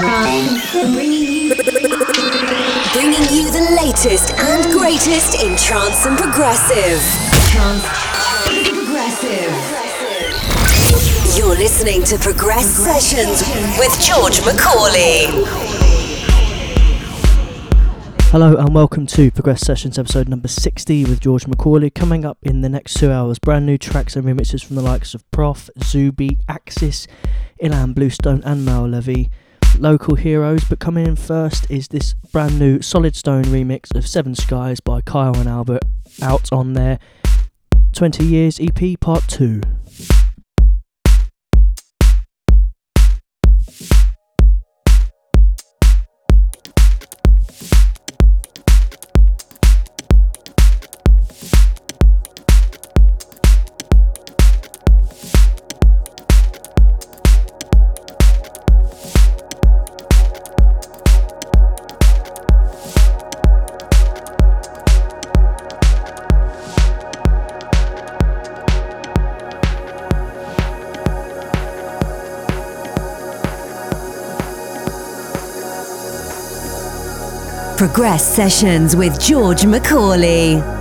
Bringing you the latest and greatest in trance and progressive. Trance progressive. You're listening to Progress Sessions with George Macaulay. Hello and welcome to Progress Sessions episode number 60 with George Macaulay. Coming up in the next two hours, brand new tracks and remixes from the likes of Proff, Zuby, Axis, Ilan Bluestone, and Maor Levi local heroes, but coming in first is this brand new Solid Stone remix of Seven Skies by Kyau and Albert out on their 20 Years EP Part 2. Progress Sessions with George Macaulay.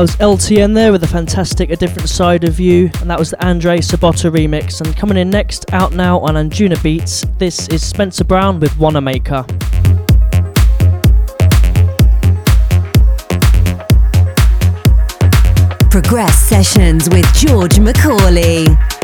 That was LTN there with a fantastic A Different Side of You, and that was the Andre Sobota remix. And coming in next, out now on Anjunabeats, this is Spencer Brown with Wanamaker. Progress Sessions with George Macaulay.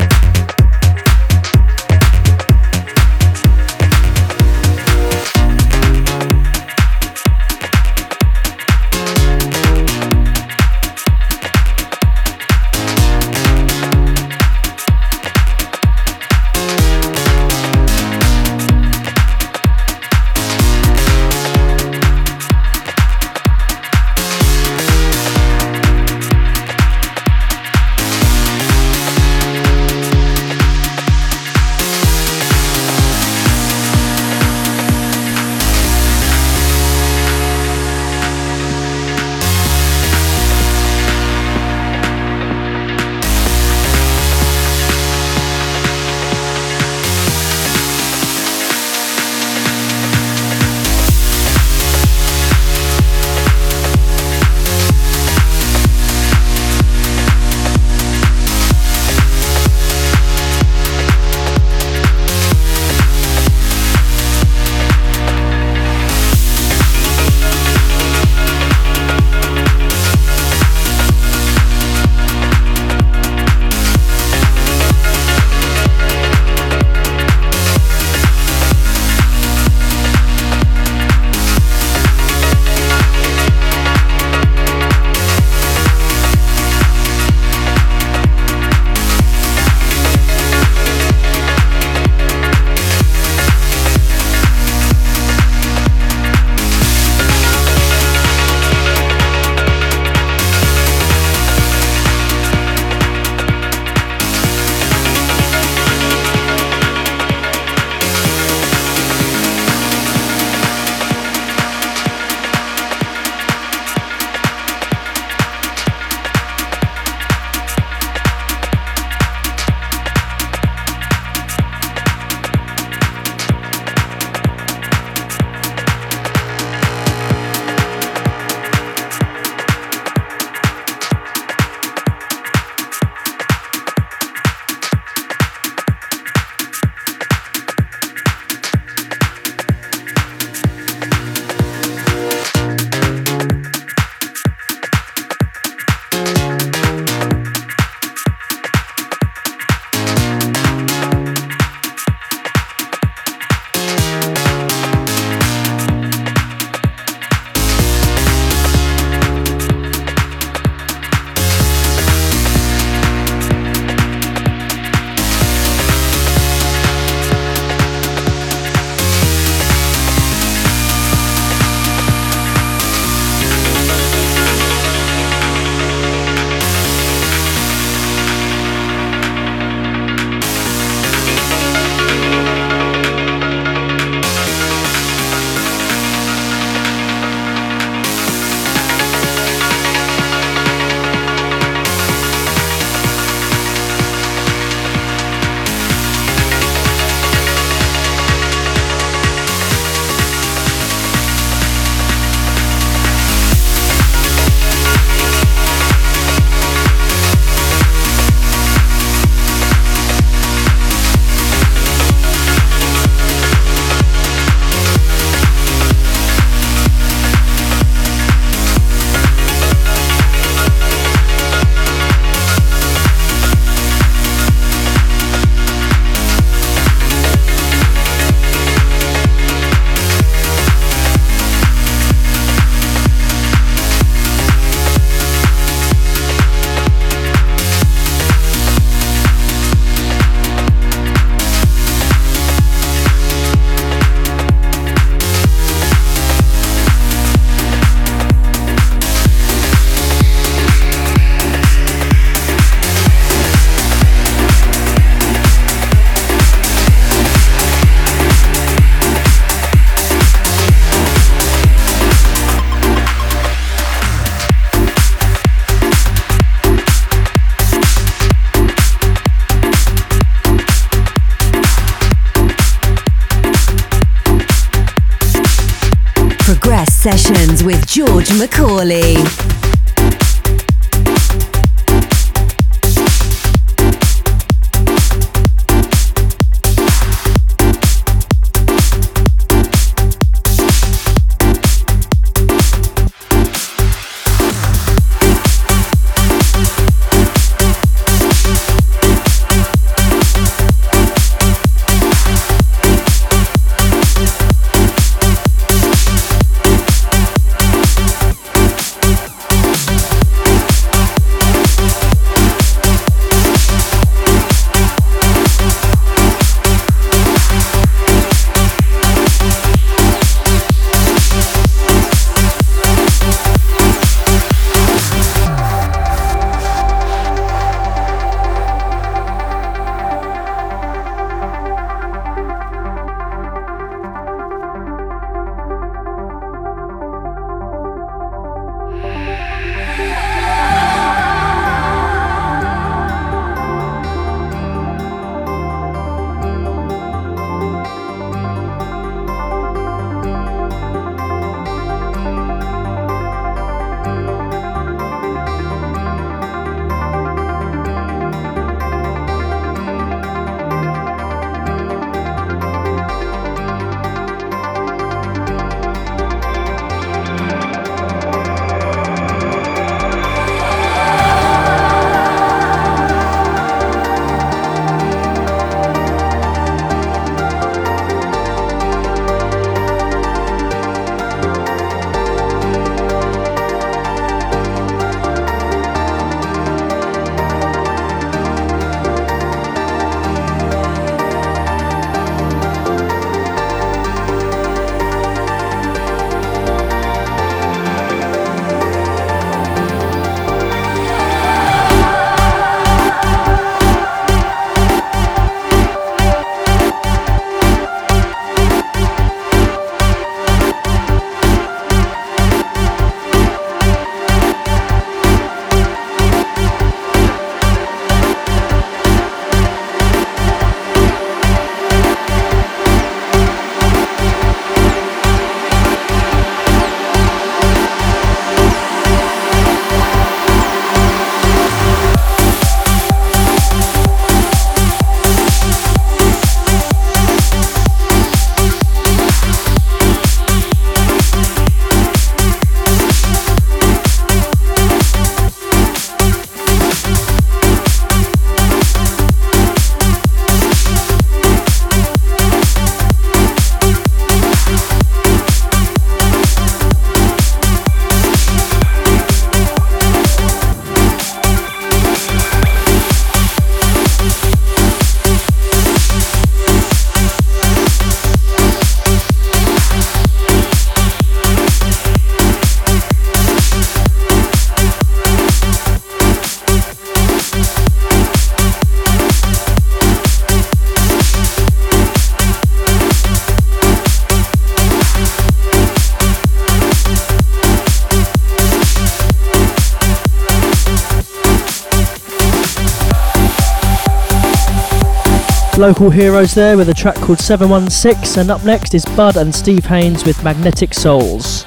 Local heroes there with a track called 716, and up next is Bud and Steve Haynes with Magnetic Souls.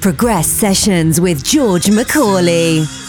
Progress Sessions with George Macaulay.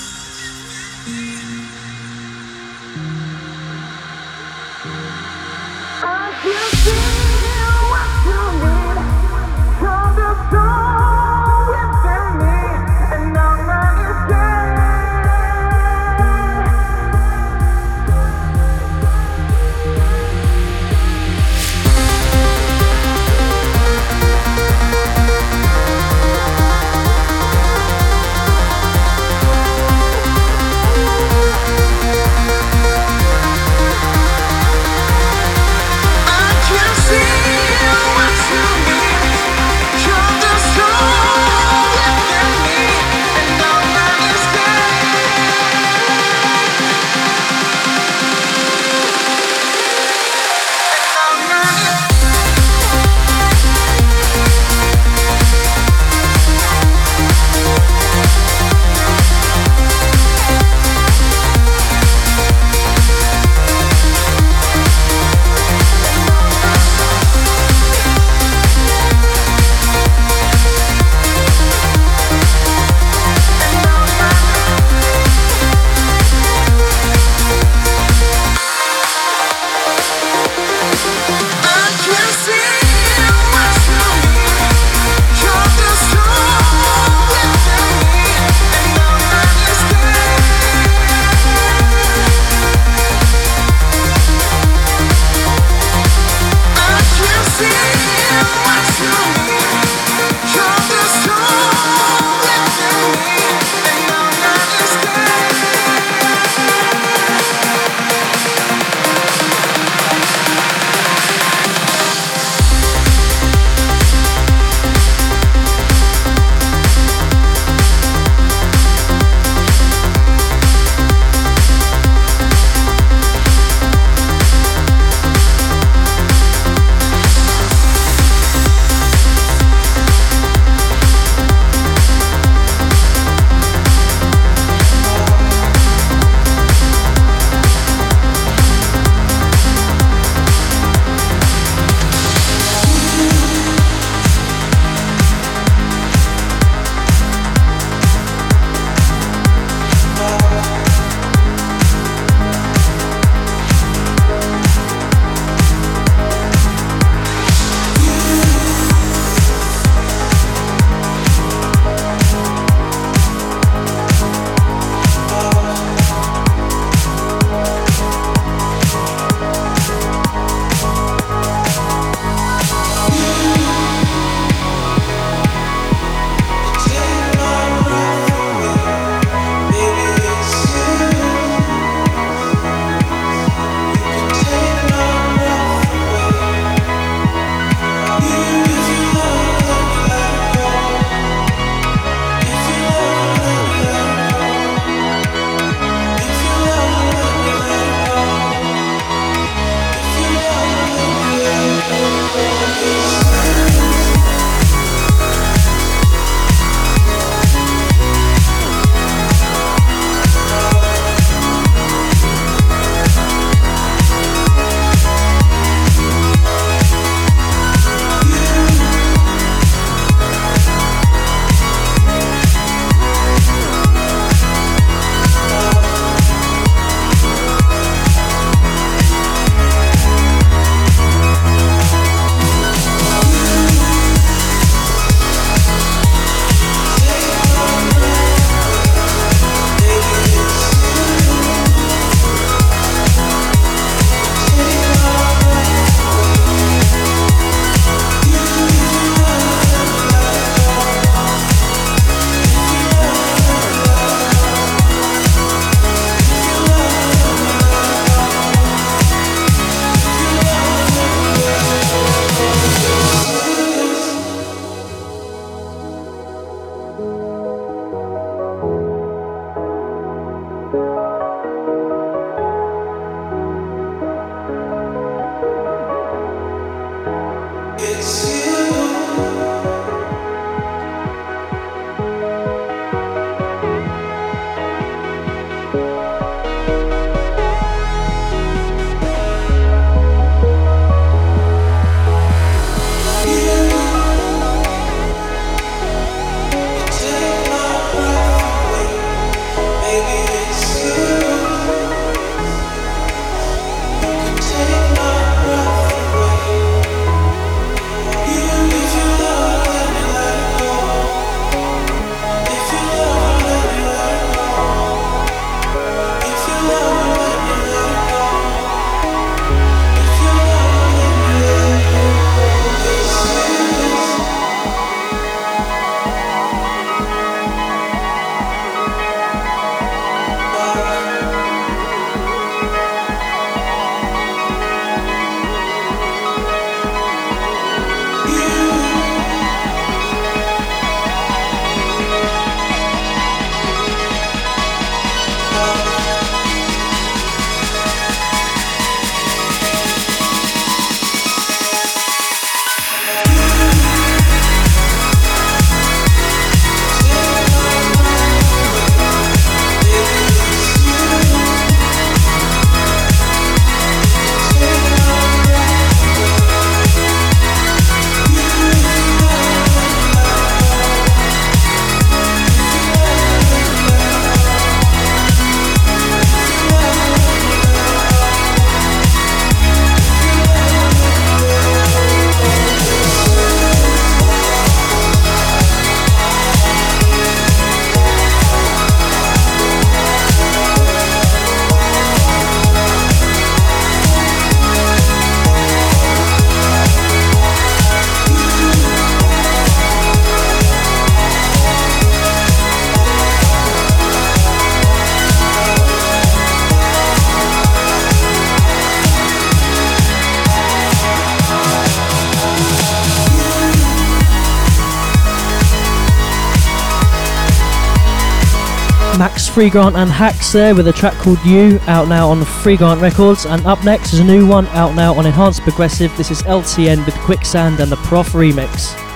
Max Freegrant and Hacks there with a track called You, out now on Free Grant Records. And up next is a new one out now on Enhanced Progressive. This is LTN with Quicksand and the Proff remix.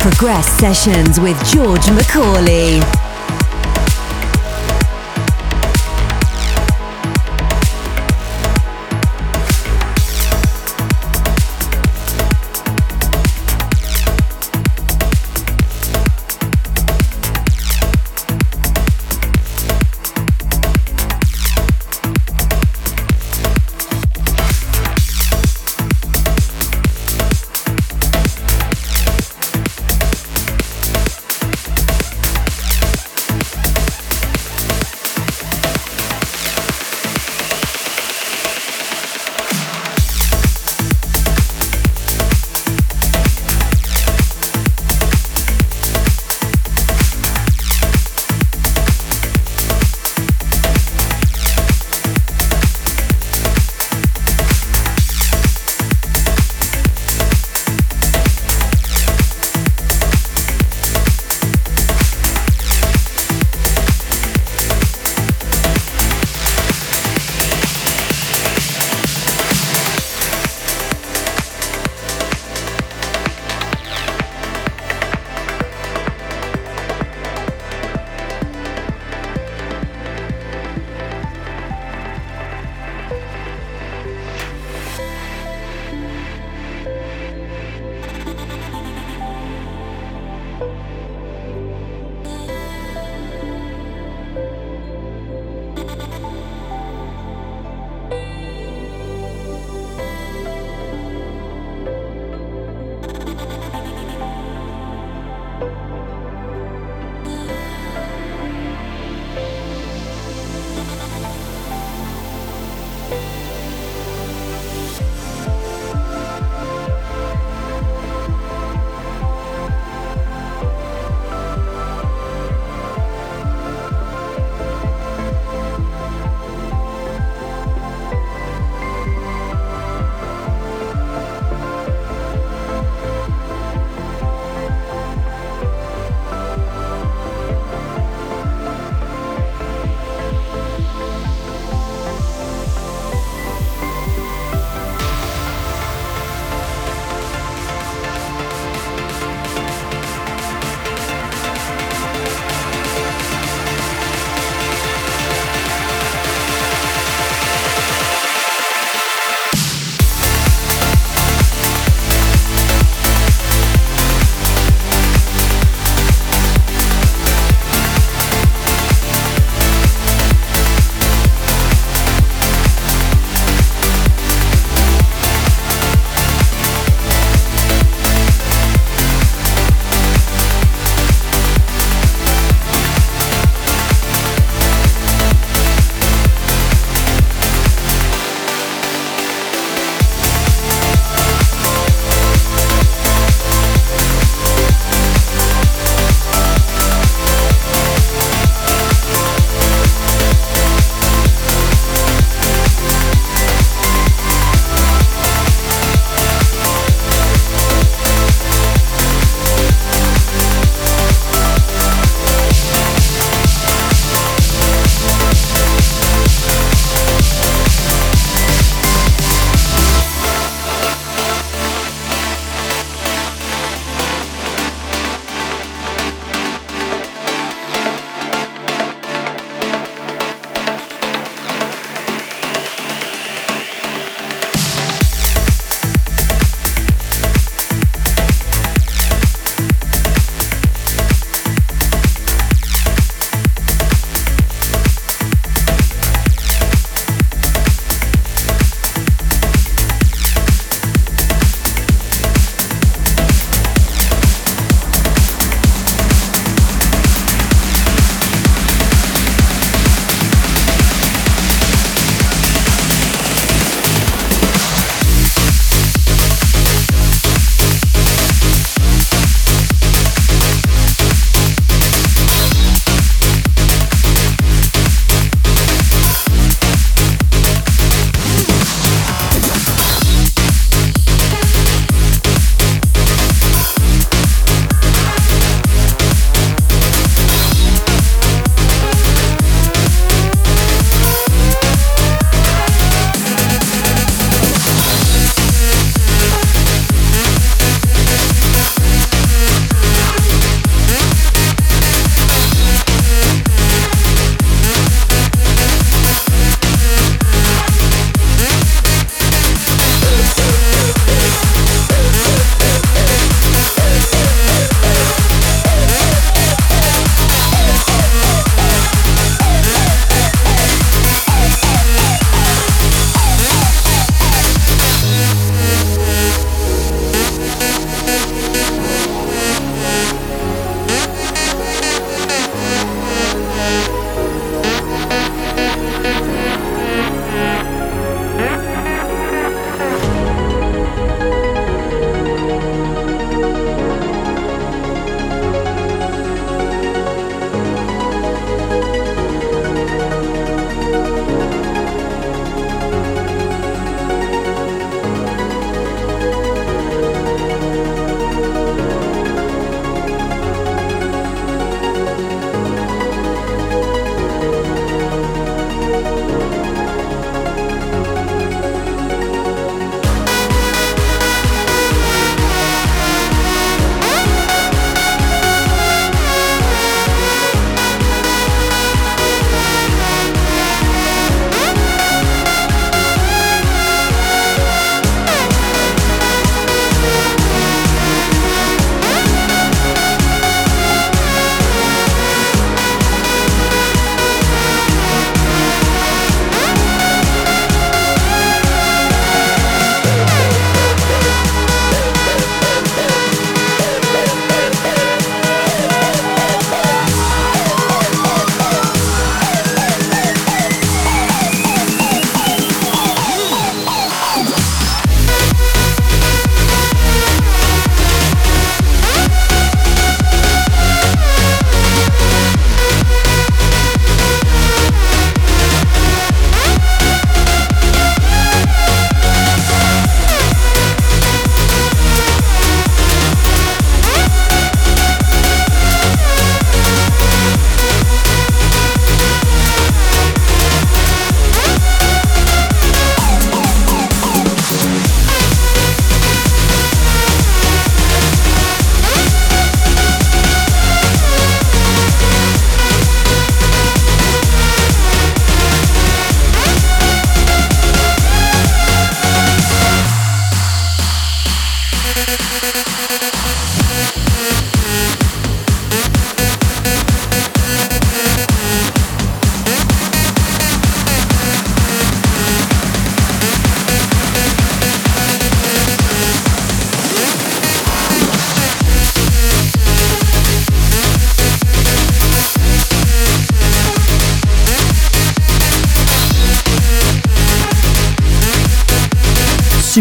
Progress Sessions with George Macaulay.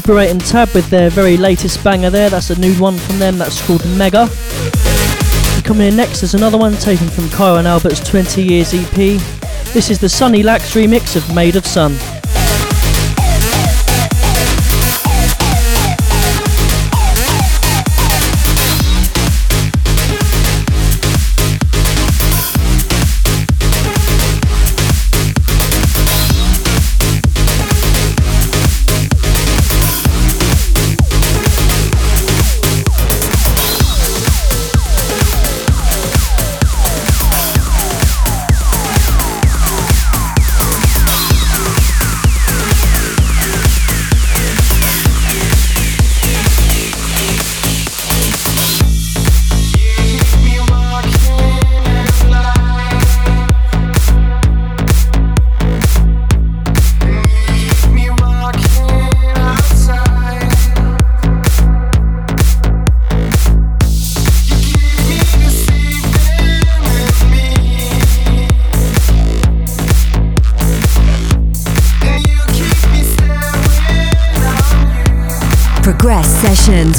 Super 8 and Tab with their very latest banger there. That's a new one from them. That's called Mega. coming in next is another one taken from Kyau and Albert's 20 Years EP. This is the Sunny Lax remix of Made of Sun.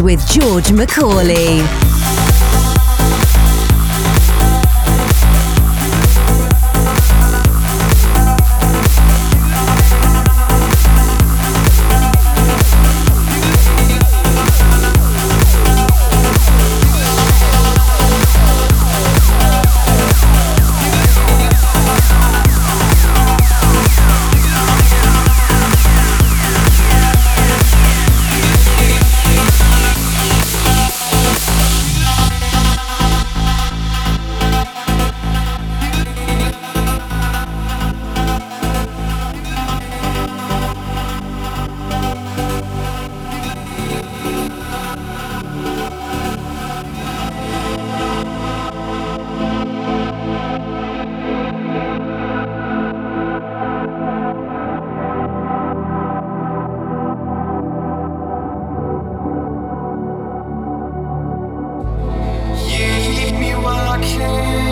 With George Macaulay. chance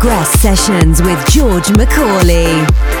Progress Sessions with George Macaulay.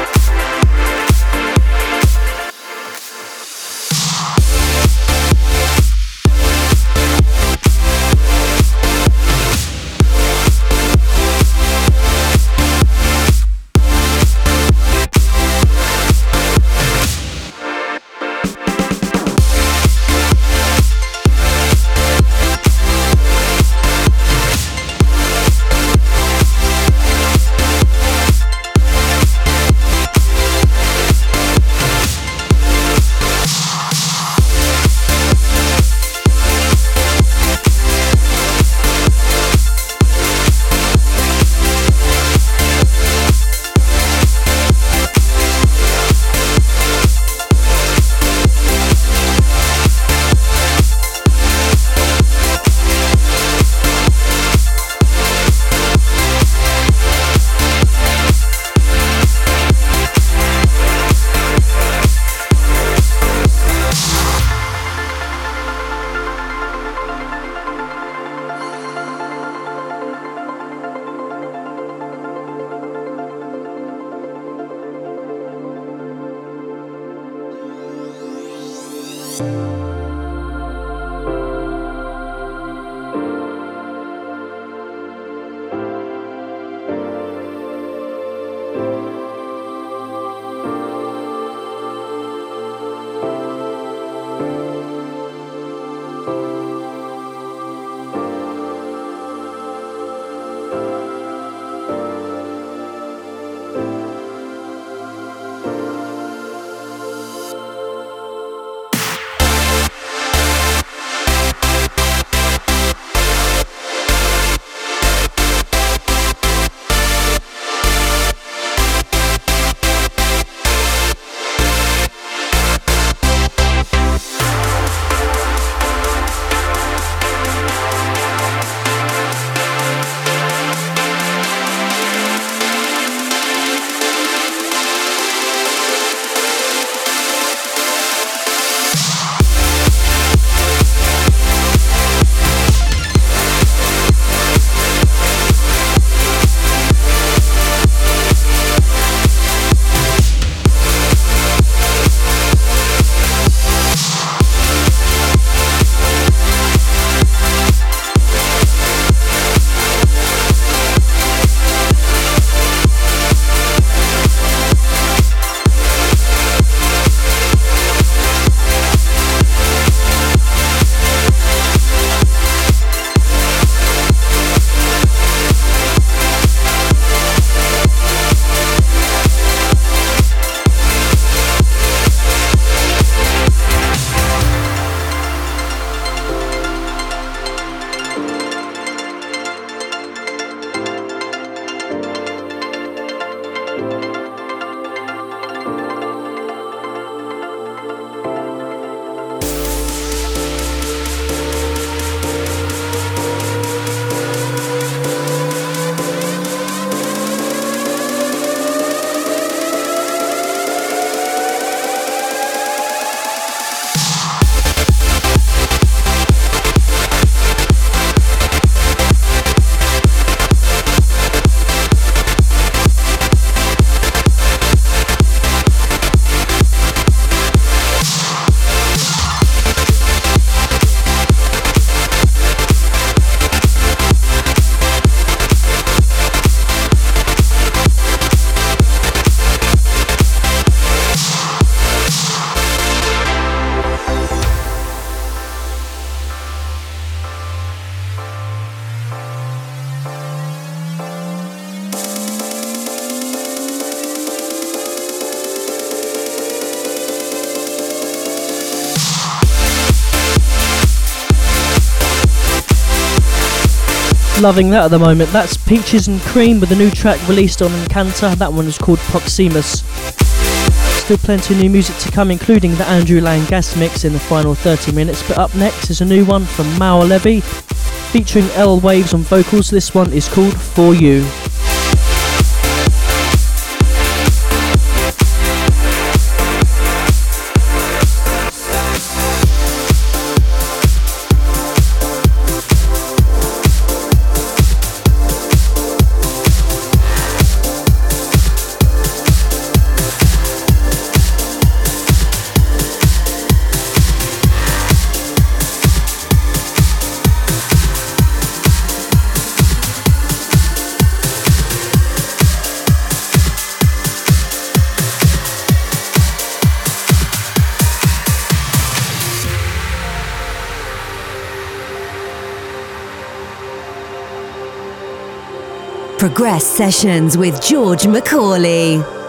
Loving that at the moment. That's Peaches and Cream with a new track released on Encanta. That one is called Proximus. Still plenty of new music to come, including the Andrew Lang guest mix in the final 30 minutes. But up next is a new one from Maor Levi featuring L Waves on vocals. This one is called For You. Press Sessions with George Macaulay.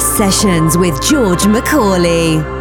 Sessions with George Macaulay.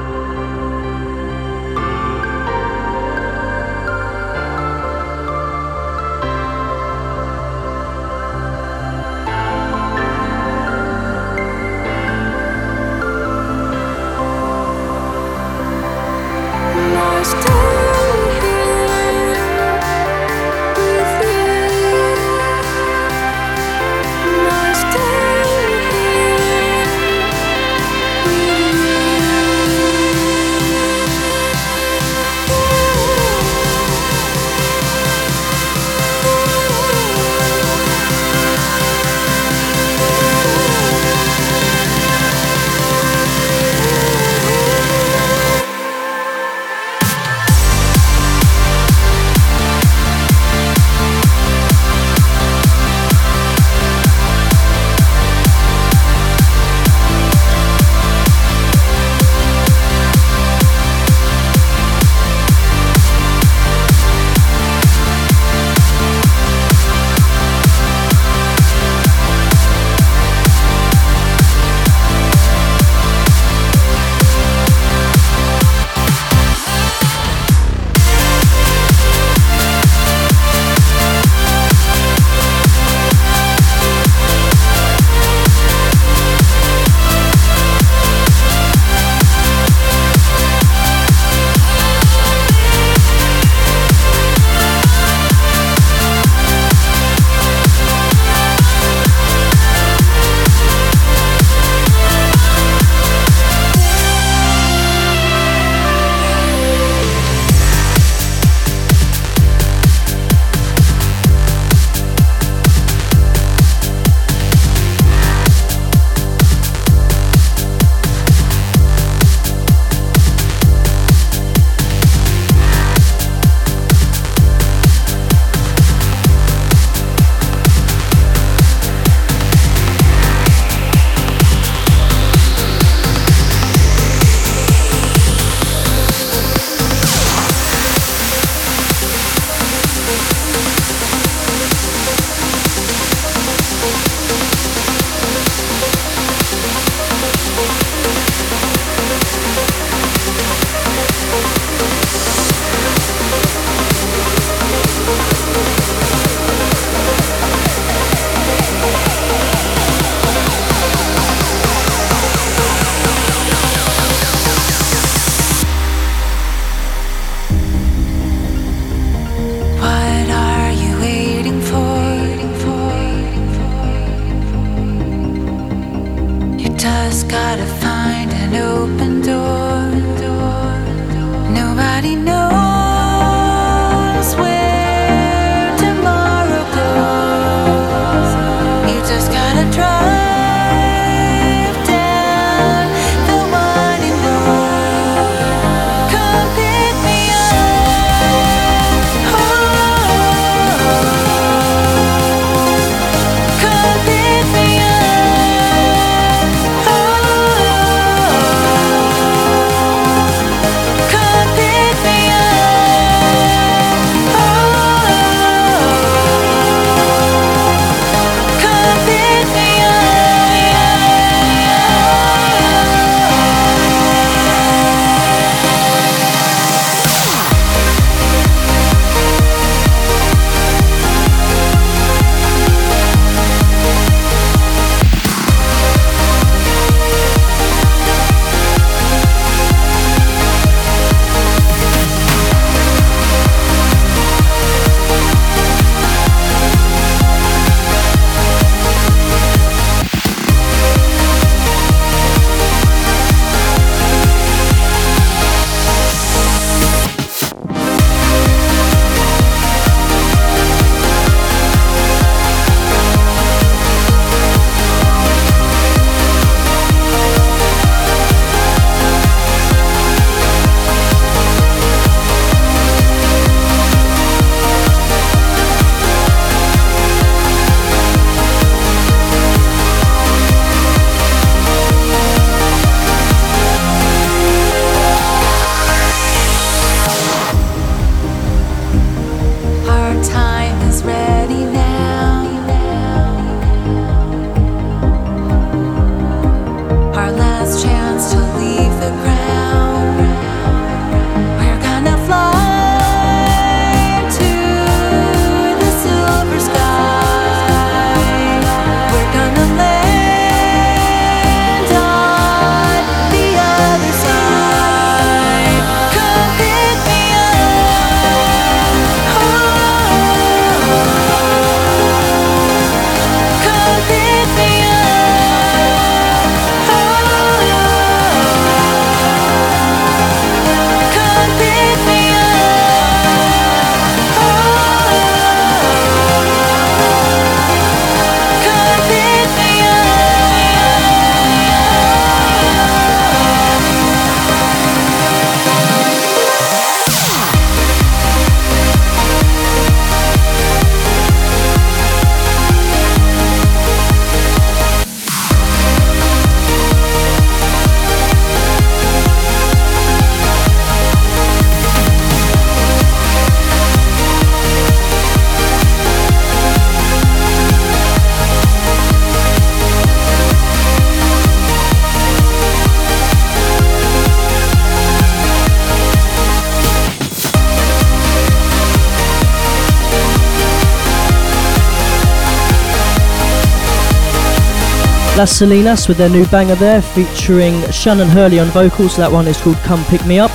Las Salinas with their new banger there, featuring Shannon Hurley on vocals. That one is called Come Pick Me Up.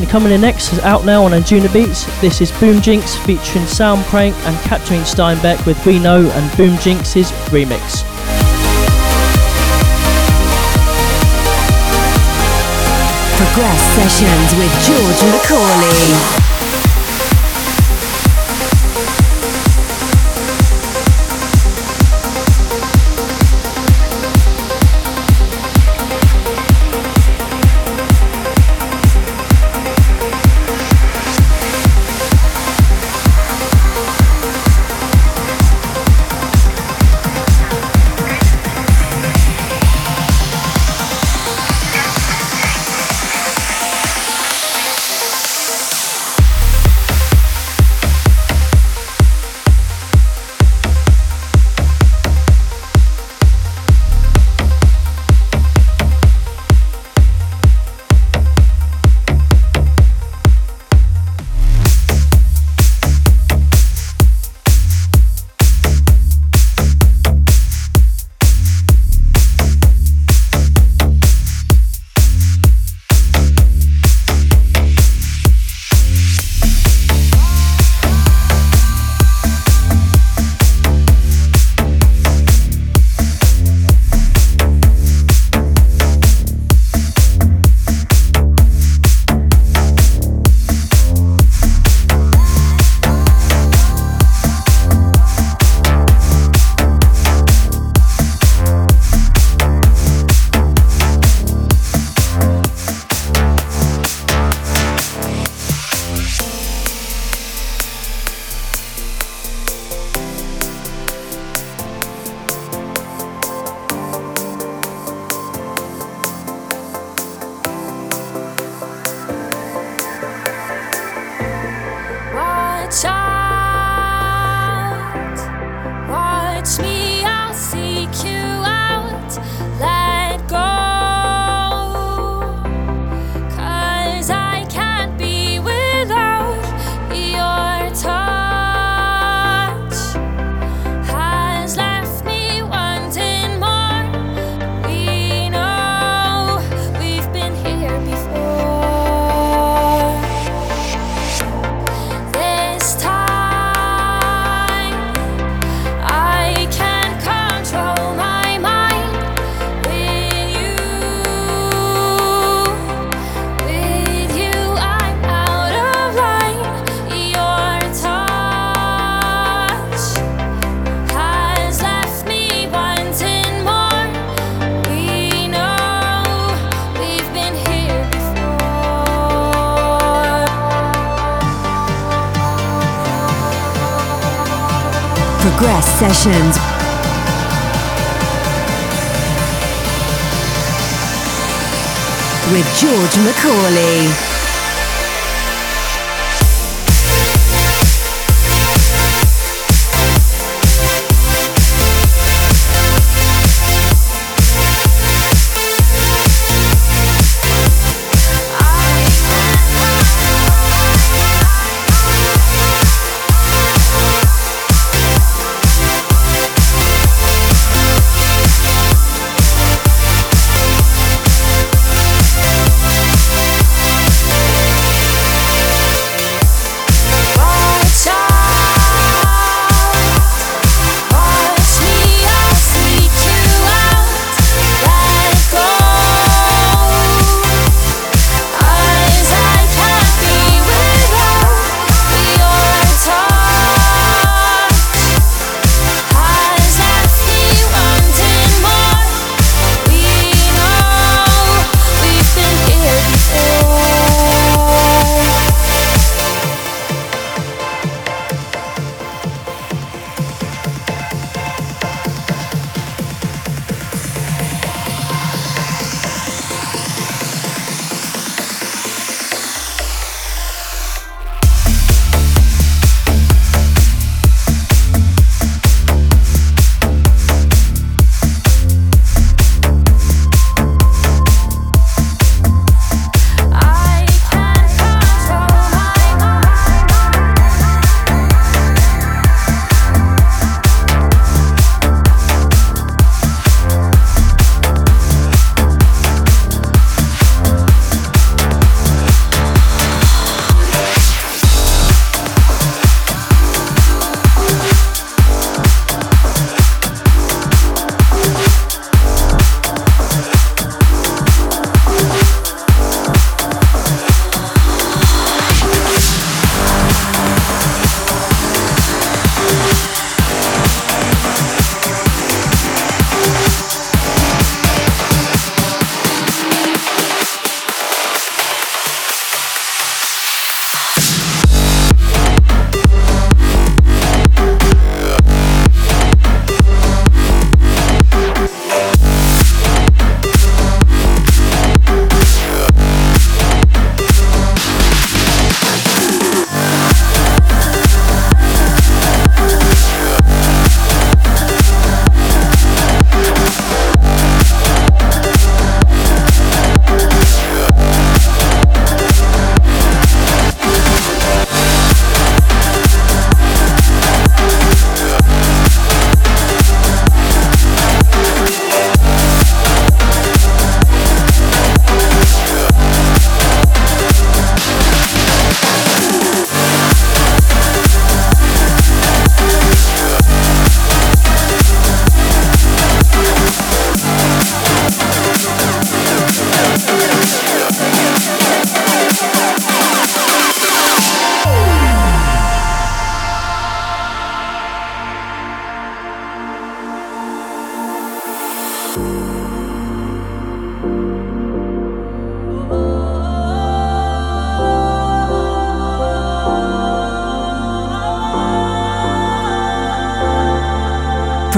And coming in next is out now on Anjunabeats. This is Boom Jinx featuring Soundprank and Katrine Stenbekk with We Know and Boom Jinx's remix. Progress Sessions with George Macaulay. With George Macaulay.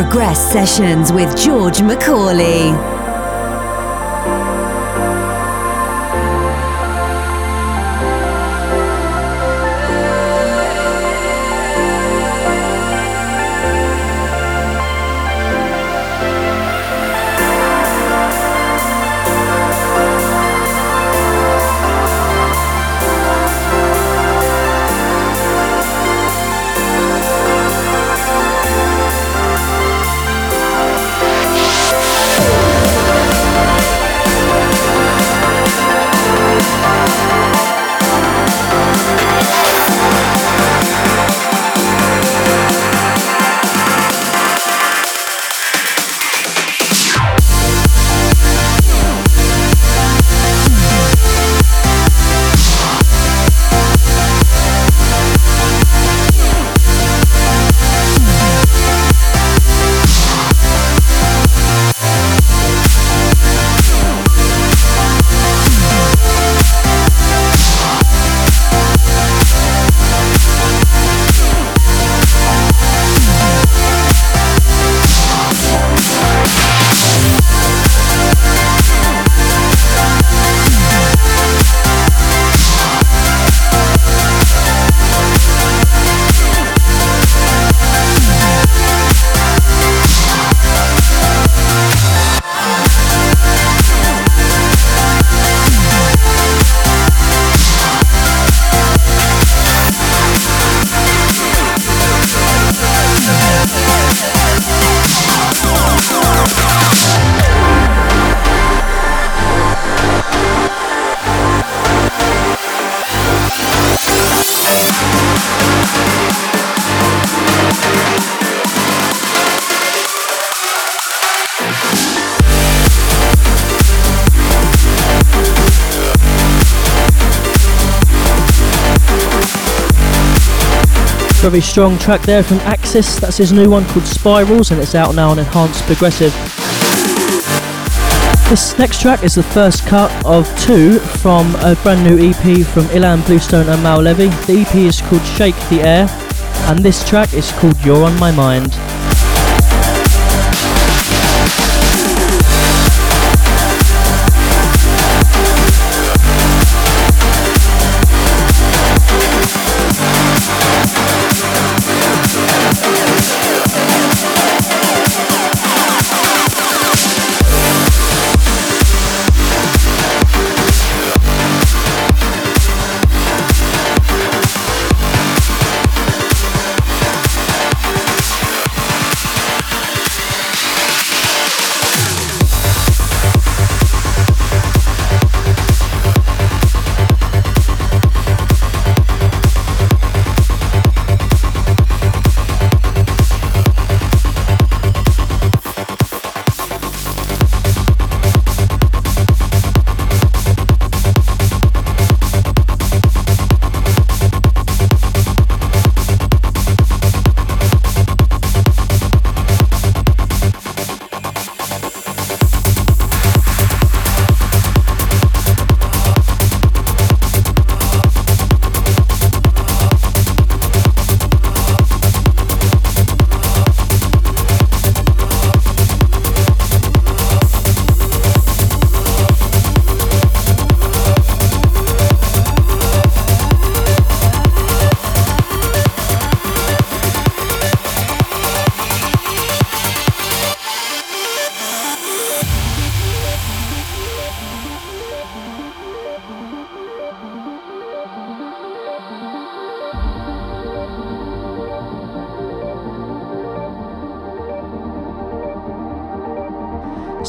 Progress Sessions with George Macaulay. Very strong track there from Axis. That's his new one called Spirals, and it's out now on Enhanced Progressive. This next track is the first cut of two from a brand new EP from Ilan Bluestone and Maor Levi. The EP is called Shake the Air, and this track is called You're on My Mind.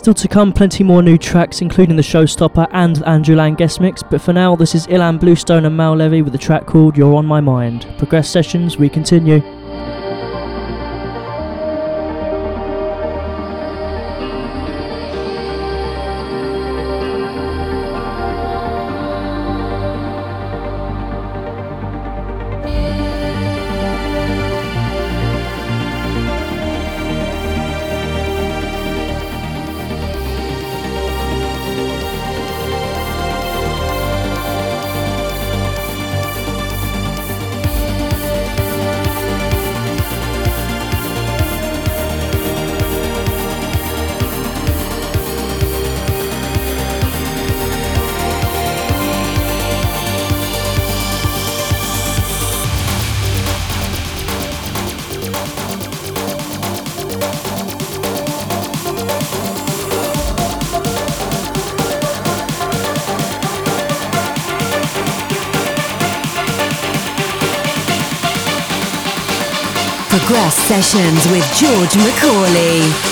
Still to come, plenty more new tracks, including the Showstopper and Andrew Lang guest mix. But for now, this is Ilan Bluestone and Maor Levi with a track called You're on My Mind. Progress Sessions, we continue. Sessions with George Macaulay.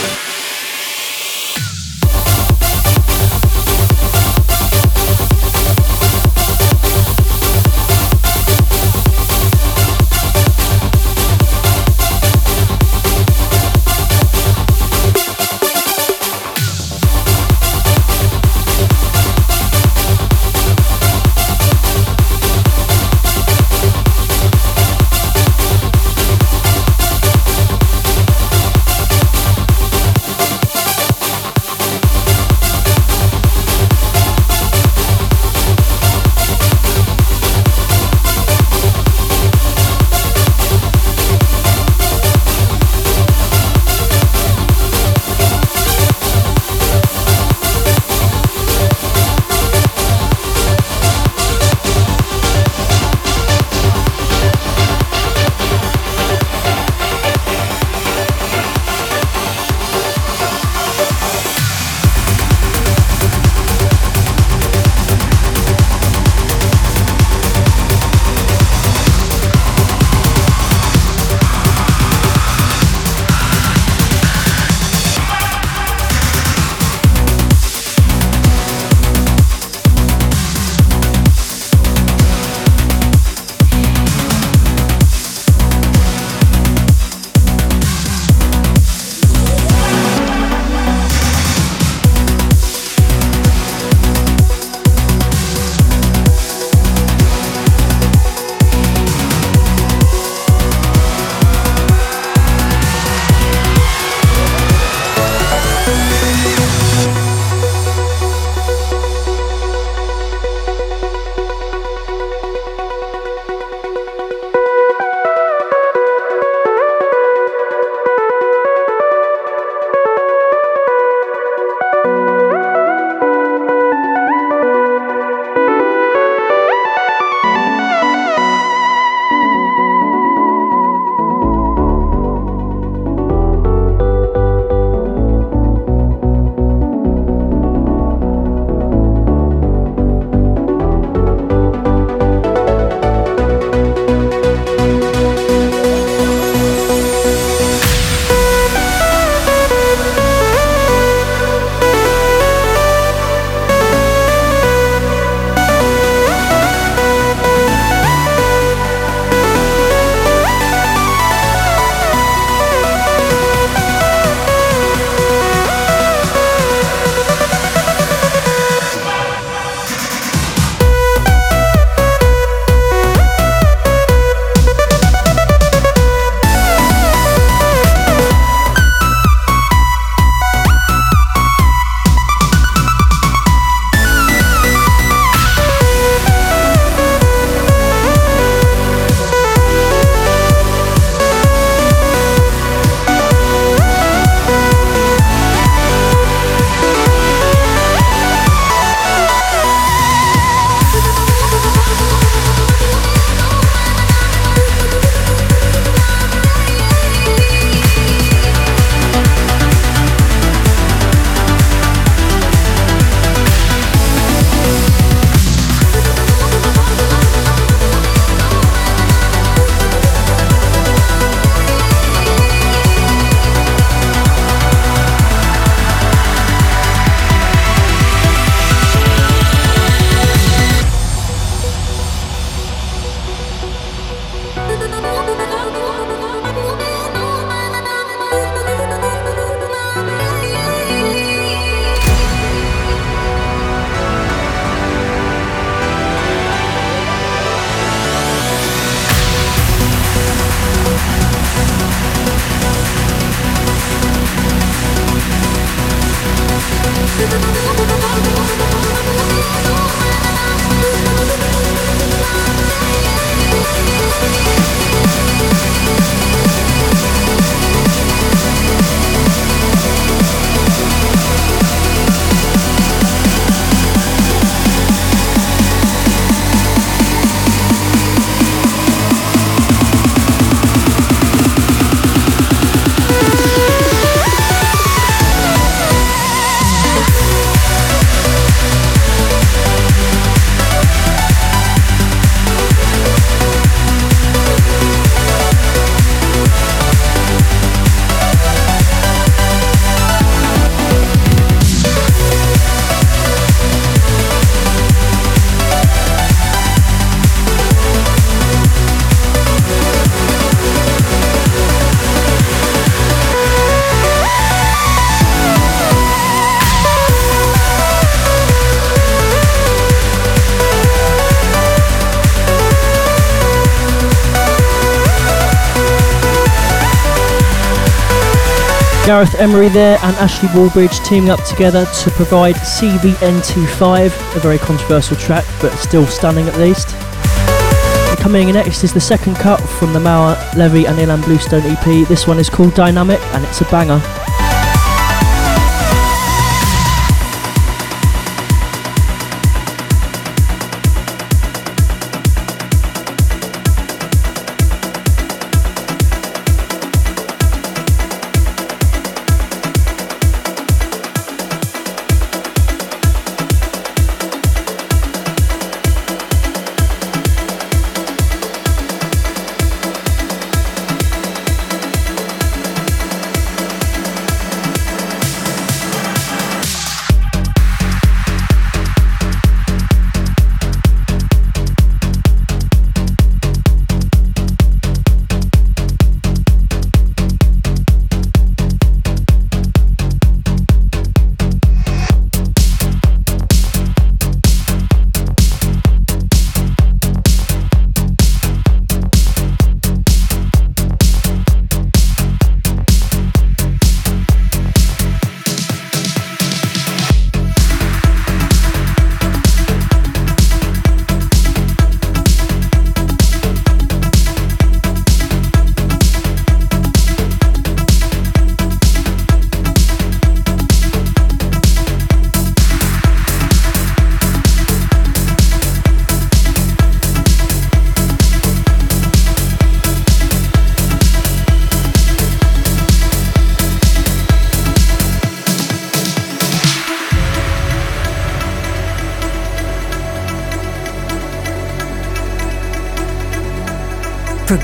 Gareth Emery there and Ashley Wallbridge teaming up together to provide CVNT5, a very controversial track, but still stunning at least. And coming in next is the second cut from the Maor Levi and Ilan Bluestone EP. This one is called Dynamic and it's a banger.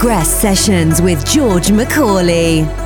Progress Sessions with George Macaulay.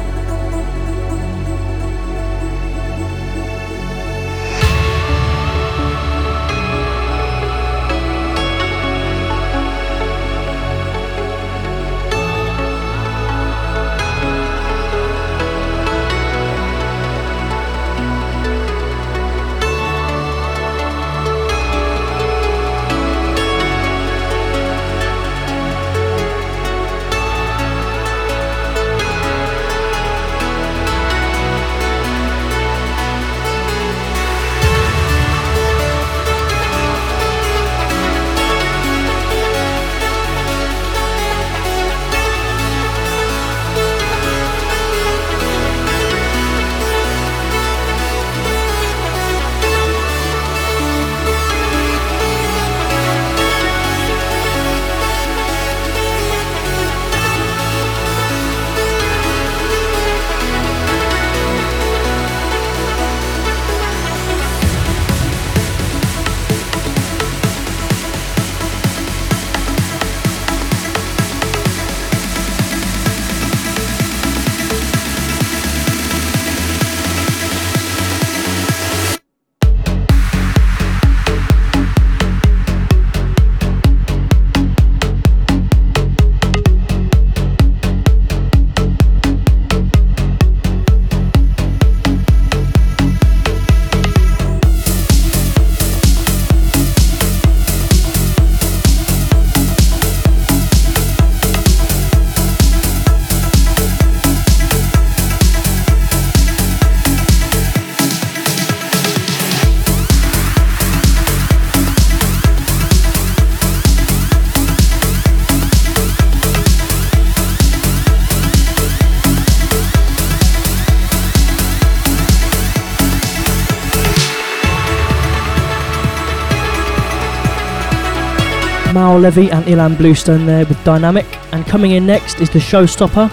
Levi and Ilan Bluestone there with Dynamic. And coming in next is the Showstopper,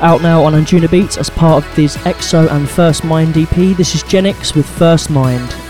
out now on Anjunabeats as part of this EXO and First Mind EP. This is Genix with First Mind.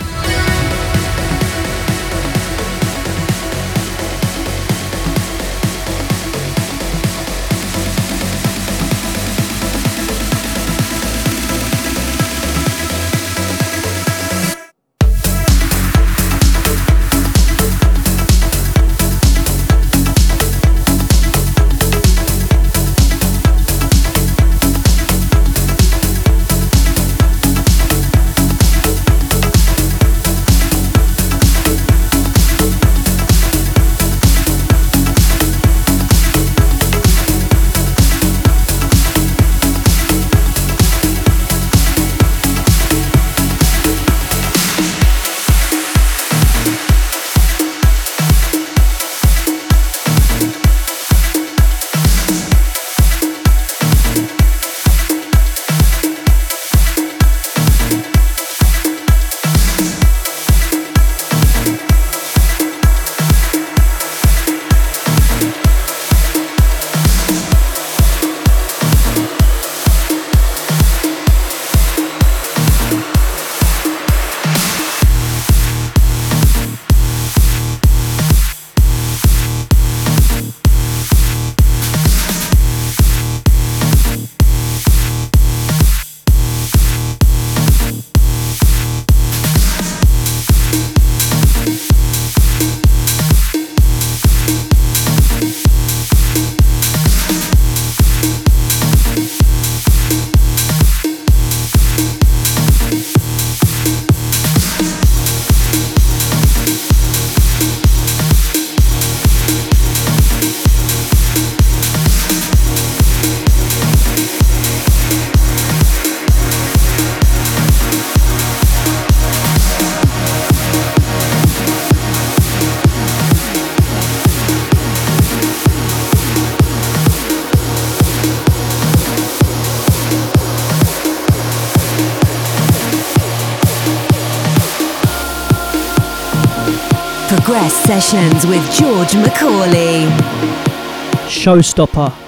Sessions with George Macaulay. Showstopper.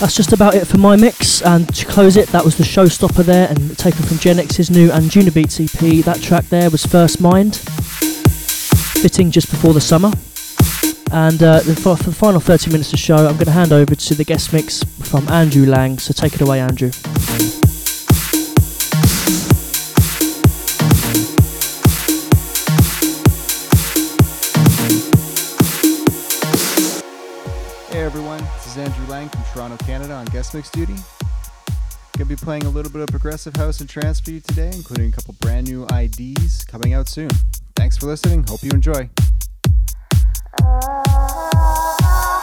That's just about it for my mix. And to close it, that was the showstopper there, and taken from Genix's new Anjunabeats EP. That track there was First Mind, fitting just before the summer. And uh, for, for the final 30 minutes of the show, I'm going to hand over to the guest mix from Andrew Lang. So take it away, Andrew. Andrew Lang from Toronto, Canada on guest mix duty. Gonna be playing a little bit of progressive house and trance for you today, including a couple brand new IDs coming out soon. Thanks for listening. Hope you enjoy. Uh,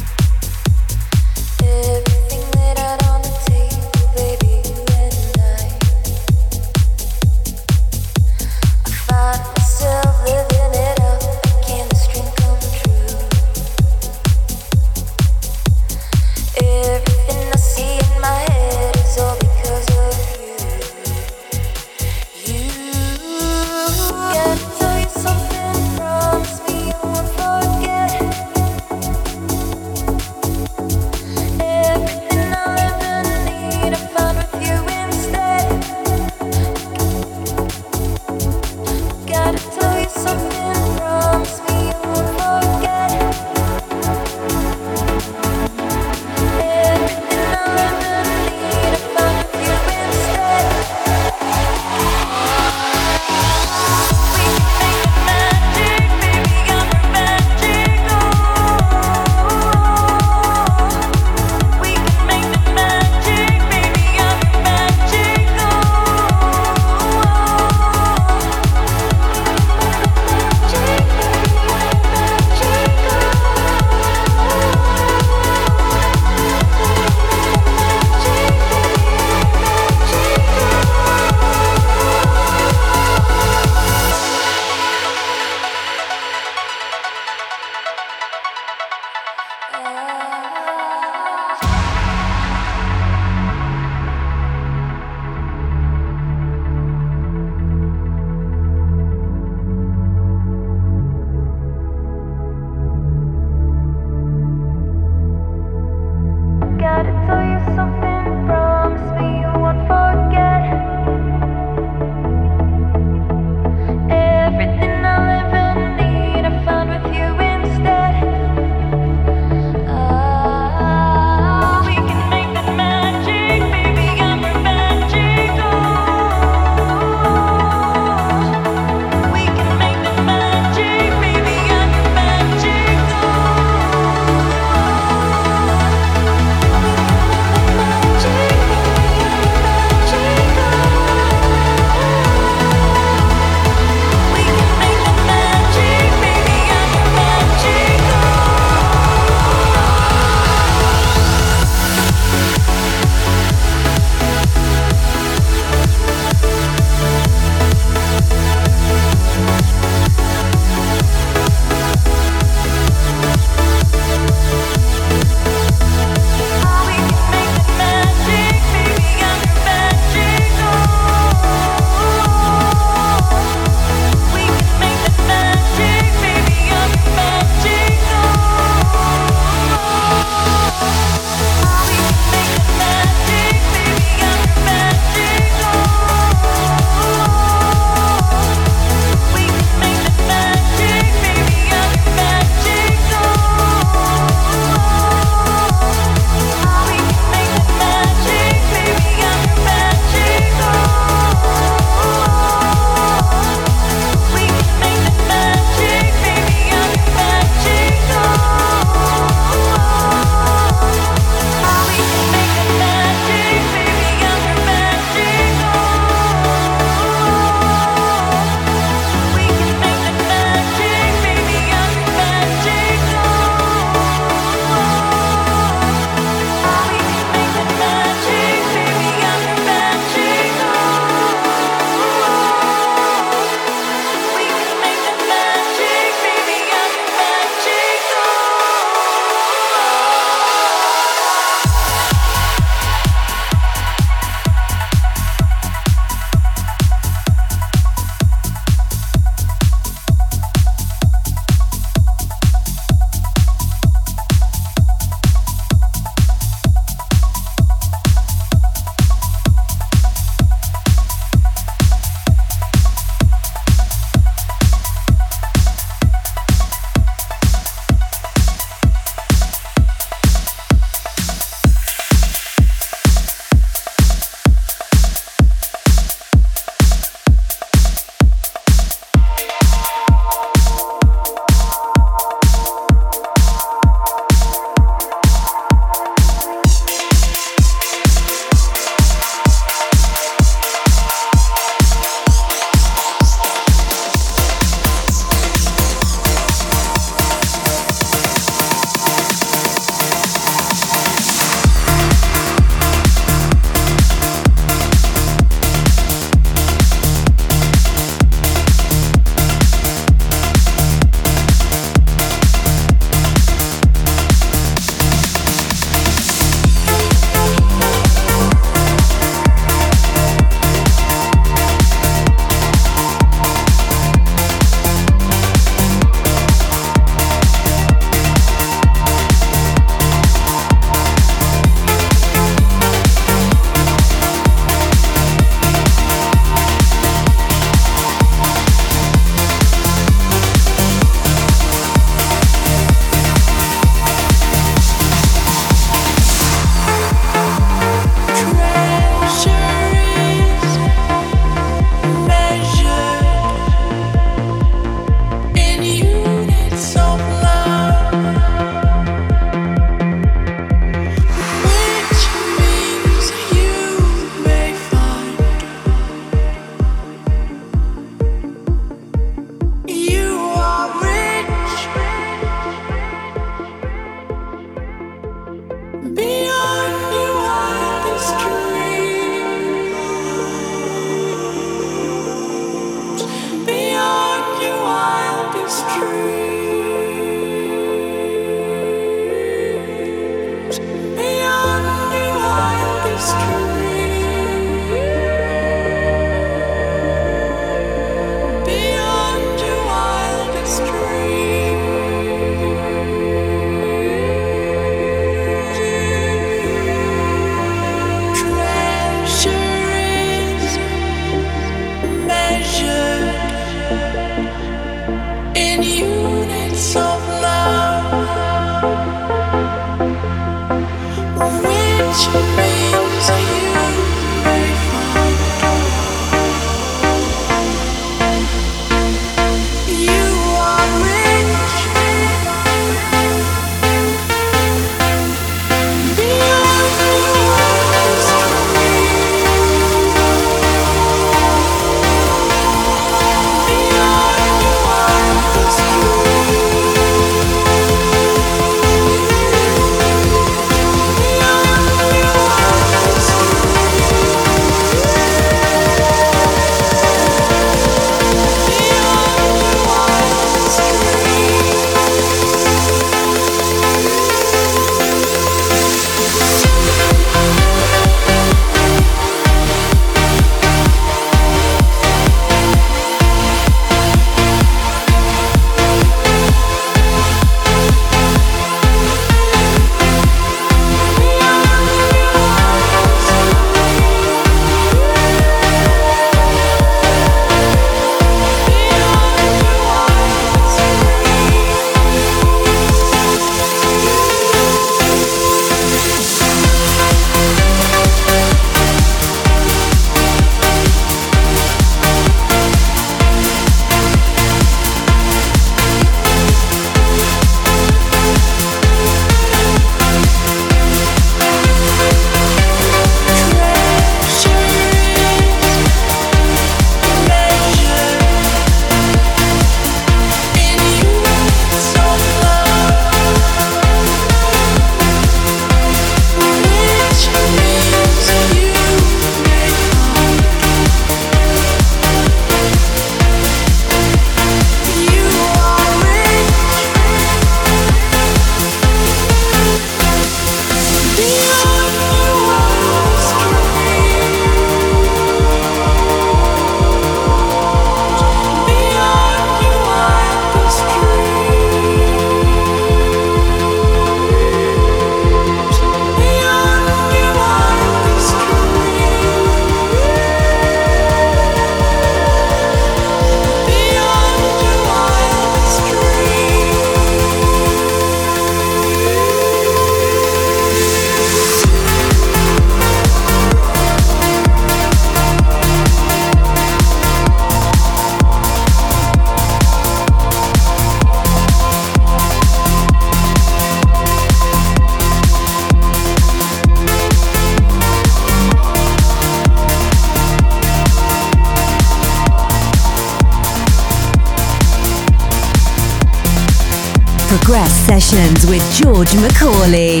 with George Macaulay.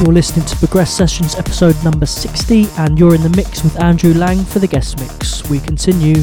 You're listening to Progress Sessions episode number 60, and you're in the mix with Andrew Lang for the guest mix. We continue.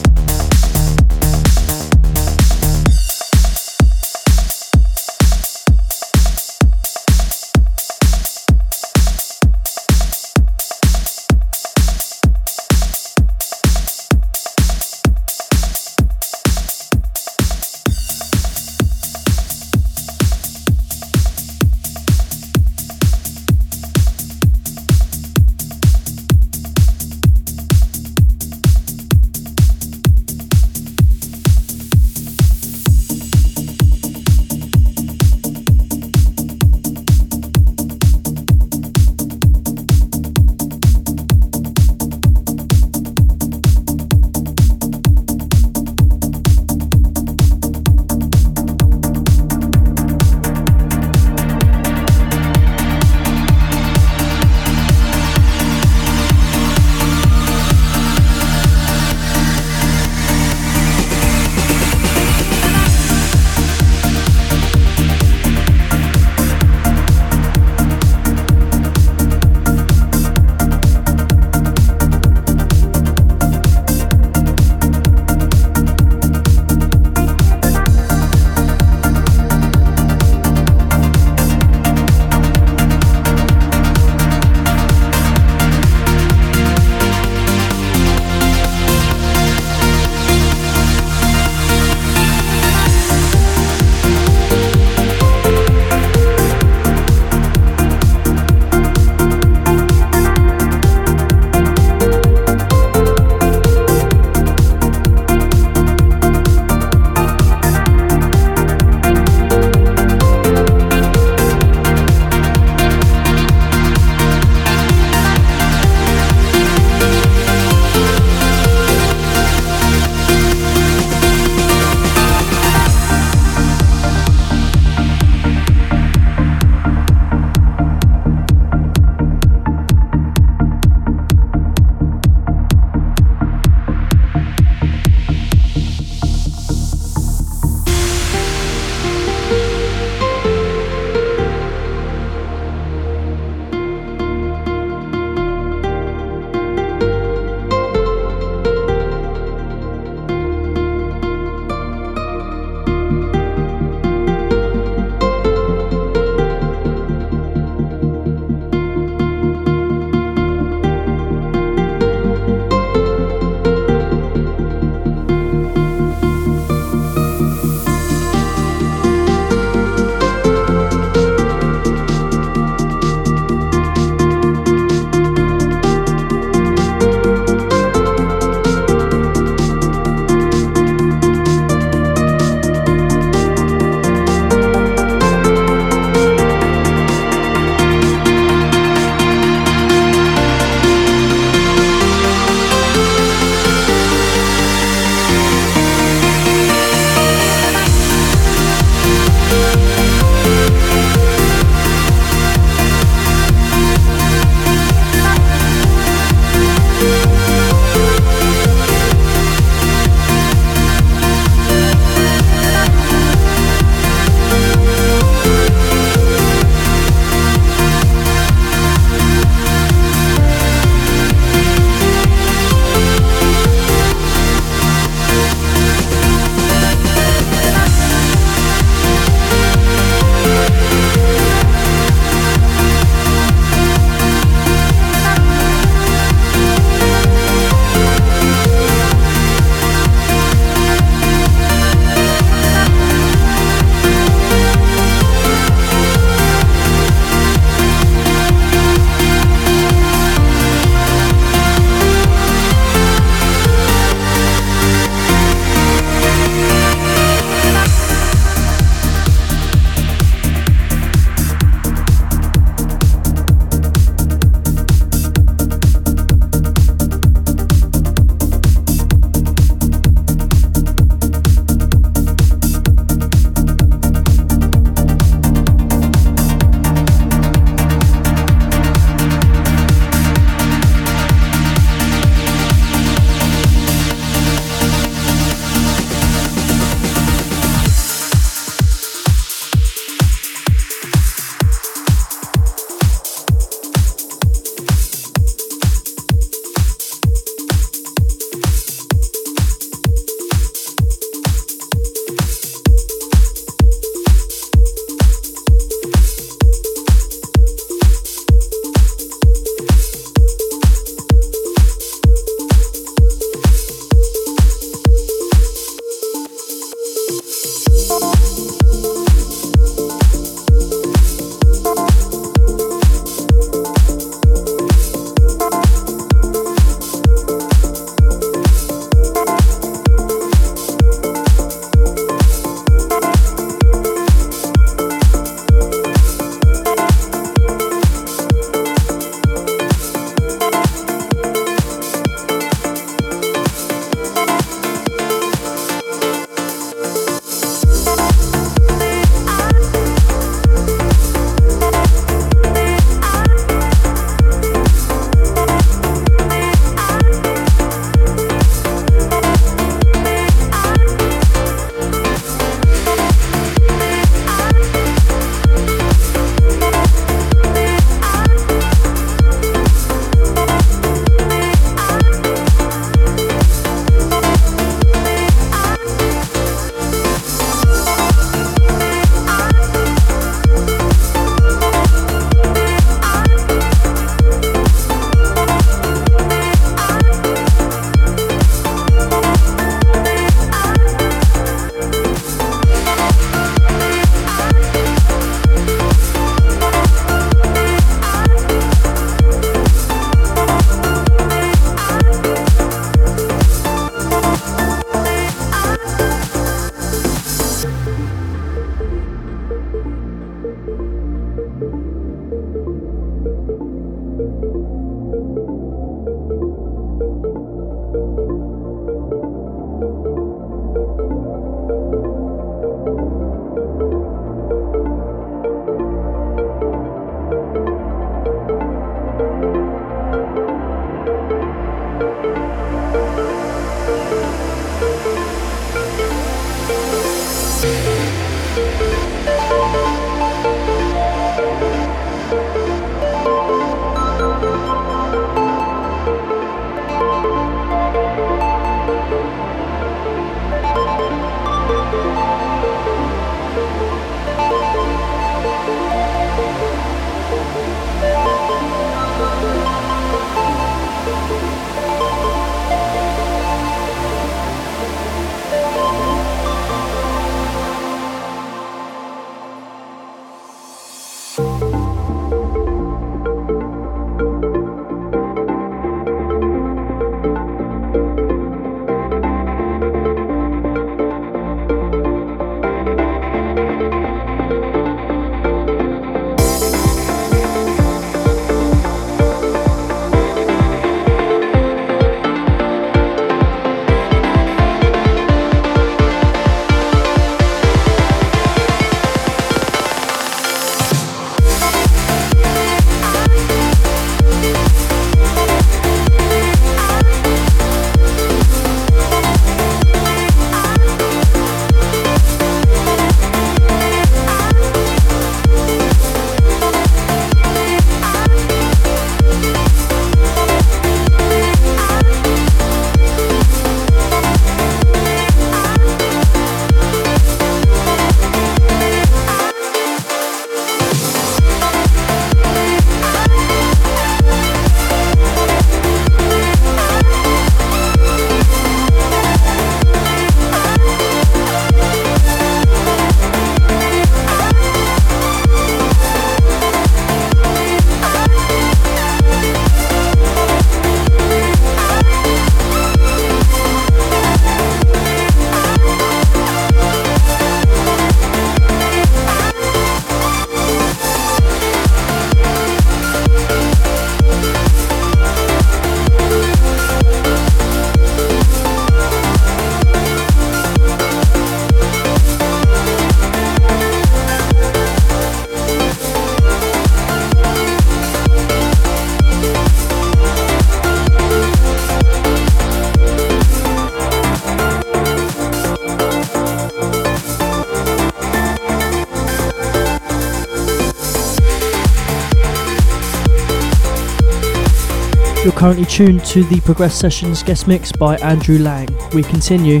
You're currently tuned to the Progress Sessions guest mix by Andrew Lang. We continue.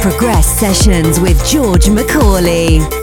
Progress Sessions with George Macaulay.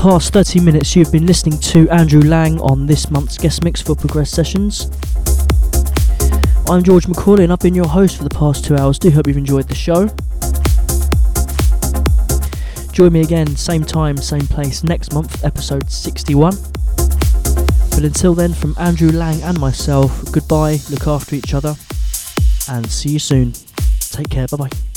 Past 30 minutes, you've been listening to Andrew Lang on this month's guest mix for Progress Sessions. I'm George Macaulay and I've been your host for the past two hours. Do hope you've enjoyed the show. Join me again, same time, same place, next month, episode 61. But until then, from Andrew Lang and myself, goodbye, look after each other, and see you soon. Take care, bye bye.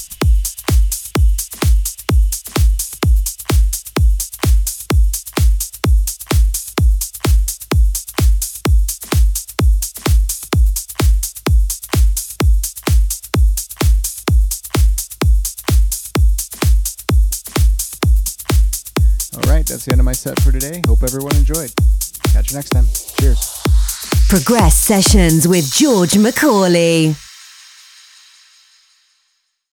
Hope everyone enjoyed. Catch you next time. Cheers. Progress Sessions with George Macaulay.